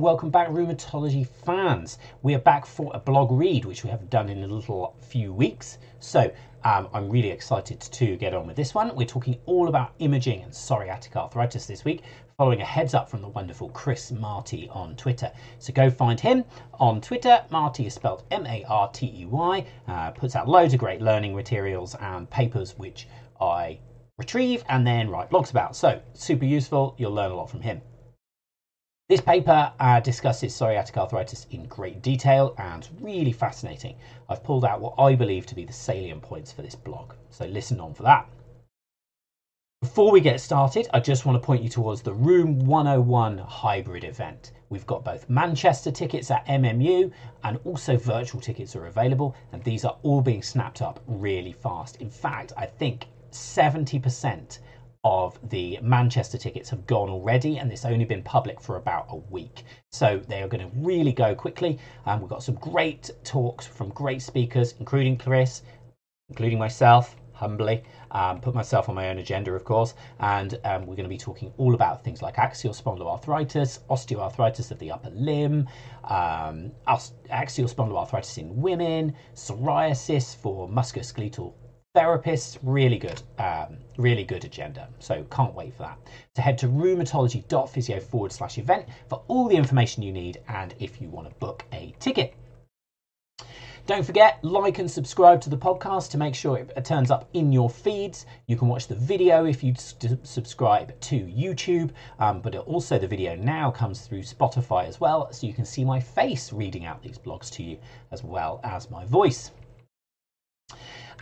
and welcome back, rheumatology fans. We are back for a blog read, which we haven't done in a little few weeks. So um, I'm really excited to get on with this one. We're talking all about imaging and psoriatic arthritis this week, following a heads up from the wonderful Chris Martey on Twitter. So go find him on Twitter. Martey is spelled M A R T E Y, uh, puts out loads of great learning materials and papers, which I retrieve and then write blogs about. So super useful. You'll learn a lot from him. This paper uh, discusses psoriatic arthritis in great detail and really fascinating. I've pulled out what I believe to be the salient points for this blog, so listen on for that. Before we get started, I just want to point you towards the Rheum 101 hybrid event. We've got both Manchester tickets at MMU and also virtual tickets are available, and these are all being snapped up really fast. In fact, I think 70% of the Manchester tickets have gone already, and it's only been public for about a week. So they are going to really go quickly. Um, we've got some great talks from great speakers, including Chris, including myself, humbly. Um, put myself on my own agenda, of course, and um, we're going to be talking all about things like axial spondyloarthritis, osteoarthritis of the upper limb, um, axial spondyloarthritis in women, psoriasis for musculoskeletal therapists, really good, um, really good agenda. So can't wait for that. So head to rheumatology.physio forward slash event for all the information you need and if you want to book a ticket. Don't forget, like and subscribe to the podcast to make sure it turns up in your feeds. You can watch the video if you subscribe to YouTube, um, but also the video now comes through Spotify as well, so you can see my face reading out these blogs to you as well as my voice.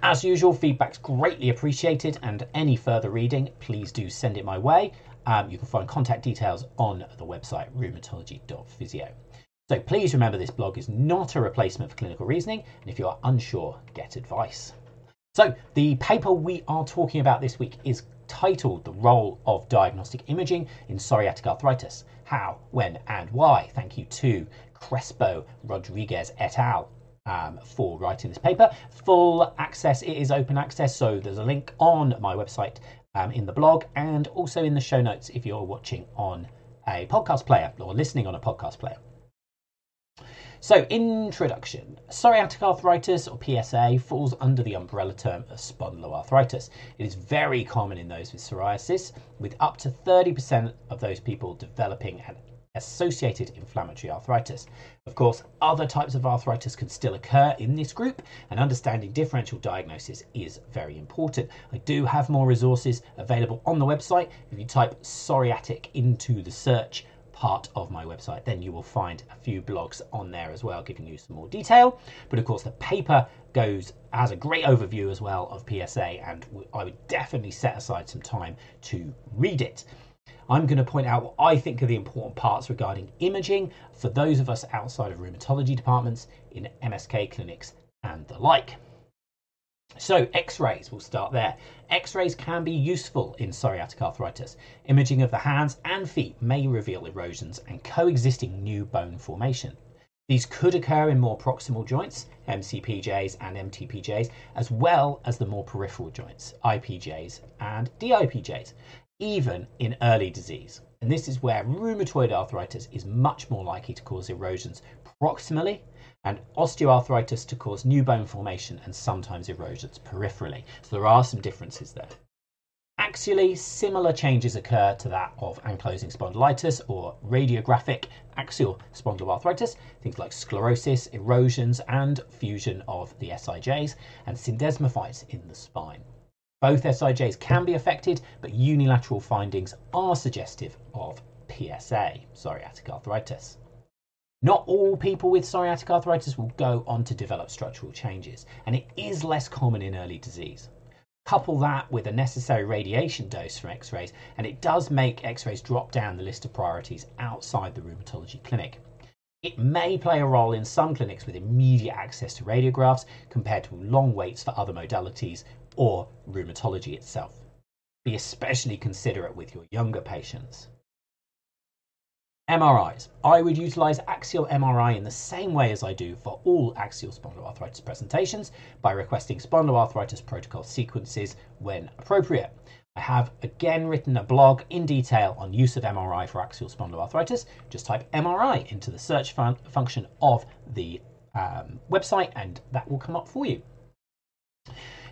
As usual, feedback's greatly appreciated, and any further reading, please do send it my way. Um, you can find contact details on the website rheumatology.physio. So please remember this blog is not a replacement for clinical reasoning, and if you are unsure, get advice. So the paper we are talking about this week is titled The Role of Diagnostic Imaging in Psoriatic Arthritis How, When, and Why. Thank you to Crespo Rodriguez et al um, for writing this paper. Full access, it is open access, so there's a link on my website um, in the blog and also in the show notes if you're watching on a podcast player or listening on a podcast player. So, introduction. Psoriatic arthritis, or PSA, falls under the umbrella term of spondyloarthritis. It is very common in those with psoriasis, with up to 30% of those people developing an associated inflammatory arthritis. Of course, other types of arthritis can still occur in this group, and understanding differential diagnosis is very important. I do have more resources available on the website. If you type psoriatic into the search, part of my website, then you will find a few blogs on there as well, giving you some more detail. But of course, the paper goes has a great overview as well of PSA, and I would definitely set aside some time to read it. I'm going to point out what I think are the important parts regarding imaging for those of us outside of rheumatology departments in MSK clinics and the like. So, x rays, we'll start there. X rays can be useful in psoriatic arthritis. Imaging of the hands and feet may reveal erosions and coexisting new bone formation. These could occur in more proximal joints, MCPJs and MTPJs, as well as the more peripheral joints, IPJs and DIPJs, even in early disease. And this is where rheumatoid arthritis is much more likely to cause erosions proximally and osteoarthritis to cause new bone formation and sometimes erosions peripherally. So there are some differences there. Axially, similar changes occur to that of ankylosing spondylitis or radiographic axial spondyloarthritis, things like sclerosis, erosions, and fusion of the SIJs, and syndesmophytes in the spine. Both SIJs can be affected, but unilateral findings are suggestive of PSA, psoriatic arthritis. Not all people with psoriatic arthritis will go on to develop structural changes, and it is less common in early disease. Couple that with a necessary radiation dose from x rays, and it does make x rays drop down the list of priorities outside the rheumatology clinic. It may play a role in some clinics with immediate access to radiographs compared to long waits for other modalities or rheumatology itself. Be especially considerate with your younger patients. MRIs. I would utilize axial MRI in the same way as I do for all axial spondyloarthritis presentations by requesting spondyloarthritis protocol sequences when appropriate. I have again written a blog in detail on use of MRI for axial spondyloarthritis. Just type MRI into the search fun- function of the um, website and that will come up for you.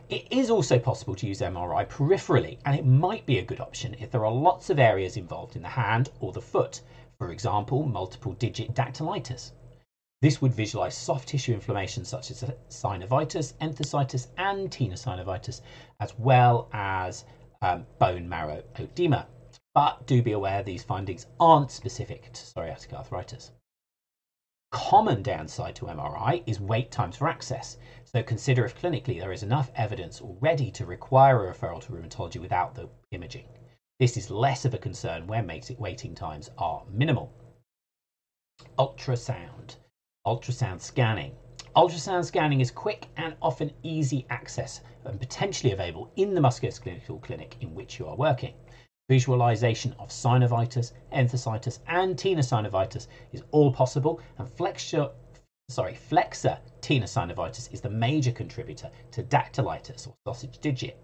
It is also possible to use MRI peripherally, and it might be a good option if there are lots of areas involved in the hand or the foot, for example, multiple digit dactylitis. This would visualize soft tissue inflammation such as synovitis, enthesitis, and tenosynovitis, as well as um, bone marrow edema. But do be aware these findings aren't specific to psoriatic arthritis. Common downside to MRI is wait times for access, so consider if clinically there is enough evidence already to require a referral to rheumatology without the imaging. This is less of a concern when waiting times are minimal. Ultrasound. Ultrasound scanning. Ultrasound scanning is quick and often easy access and potentially available in the musculoskeletal clinic in which you are working. Visualization of synovitis, enthesitis, and tenosynovitis is all possible, and flexure, sorry, flexor tenosynovitis is the major contributor to dactylitis or sausage digit.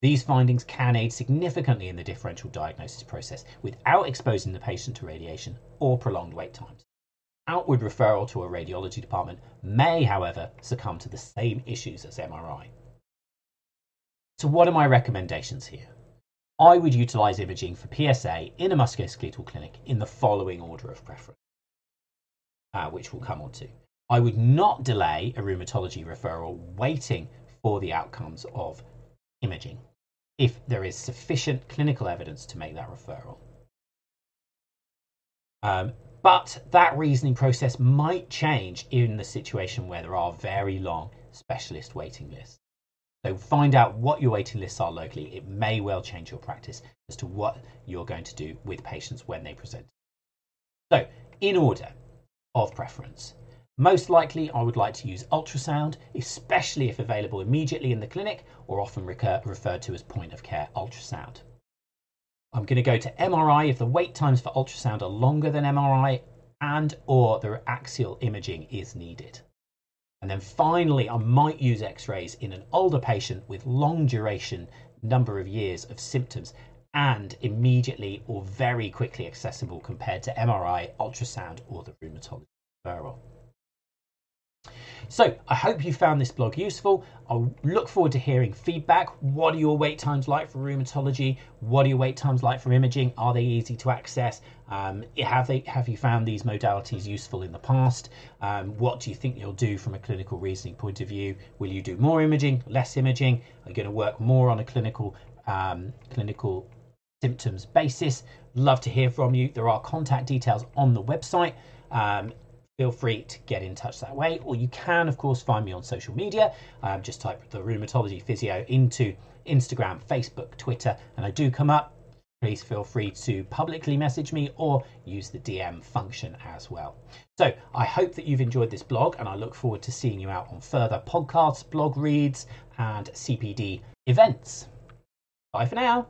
These findings can aid significantly in the differential diagnosis process without exposing the patient to radiation or prolonged wait times outward referral to a radiology department may, however, succumb to the same issues as MRI. So, what are my recommendations here? I would utilize imaging for PSA in a musculoskeletal clinic in the following order of preference, uh, which we'll come on to. I would not delay a rheumatology referral waiting for the outcomes of imaging if there is sufficient clinical evidence to make that referral. Um, but that reasoning process might change in the situation where there are very long specialist waiting lists. So find out what your waiting lists are locally. It may well change your practice as to what you're going to do with patients when they present. So, in order of preference, most likely I would like to use ultrasound, especially if available immediately in the clinic or often recur, referred to as point of care ultrasound. I'm going to go to MRI if the wait times for ultrasound are longer than MRI and or the axial imaging is needed. And then finally, I might use x-rays in an older patient with long duration number of years of symptoms and immediately or very quickly accessible compared to MRI, ultrasound or the rheumatology referral. So I hope you found this blog useful. I look forward to hearing feedback. What are your wait times like for rheumatology? What are your wait times like for imaging? Are they easy to access? Um, have they have you found these modalities useful in the past? Um, what do you think you'll do from a clinical reasoning point of view? Will you do more imaging, less imaging? Are you going to work more on a clinical um, clinical symptoms basis? Love to hear from you. There are contact details on the website. Um, feel free to get in touch that way. Or you can, of course, find me on social media. Um, just type the rheumatology physio into Instagram, Facebook, Twitter, and I do come up. Please feel free to publicly message me or use the DM function as well. So I hope that you've enjoyed this blog, and I look forward to seeing you out on further podcasts, blog reads, and CPD events. Bye for now.